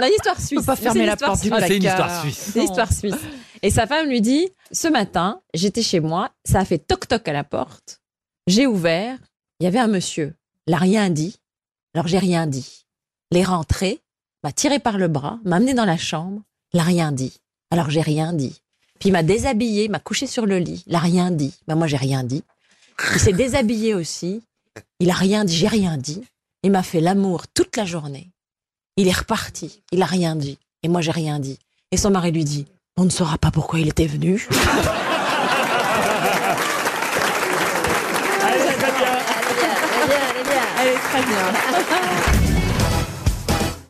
Non, une histoire suisse. Faut pas fermer la porte du suisse. Ah, c'est une placard. histoire suisse. C'est l'histoire suisse. Et sa femme lui dit Ce matin, j'étais chez moi, ça a fait toc-toc à la porte. J'ai ouvert, il y avait un monsieur. Il n'a rien dit. Alors j'ai rien dit. Il est rentré, m'a tiré par le bras, m'a amené dans la chambre. Il n'a rien dit. Alors j'ai rien dit. Puis il m'a déshabillé, m'a couché sur le lit. Il n'a rien dit. Ben, moi, j'ai rien dit. Il s'est déshabillé aussi. Il a rien dit, j'ai rien dit. Il m'a fait l'amour toute la journée. Il est reparti. Il a rien dit. Et moi, j'ai rien dit. Et son mari lui dit On ne saura pas pourquoi il était venu. Allez, très bien. Est très bien.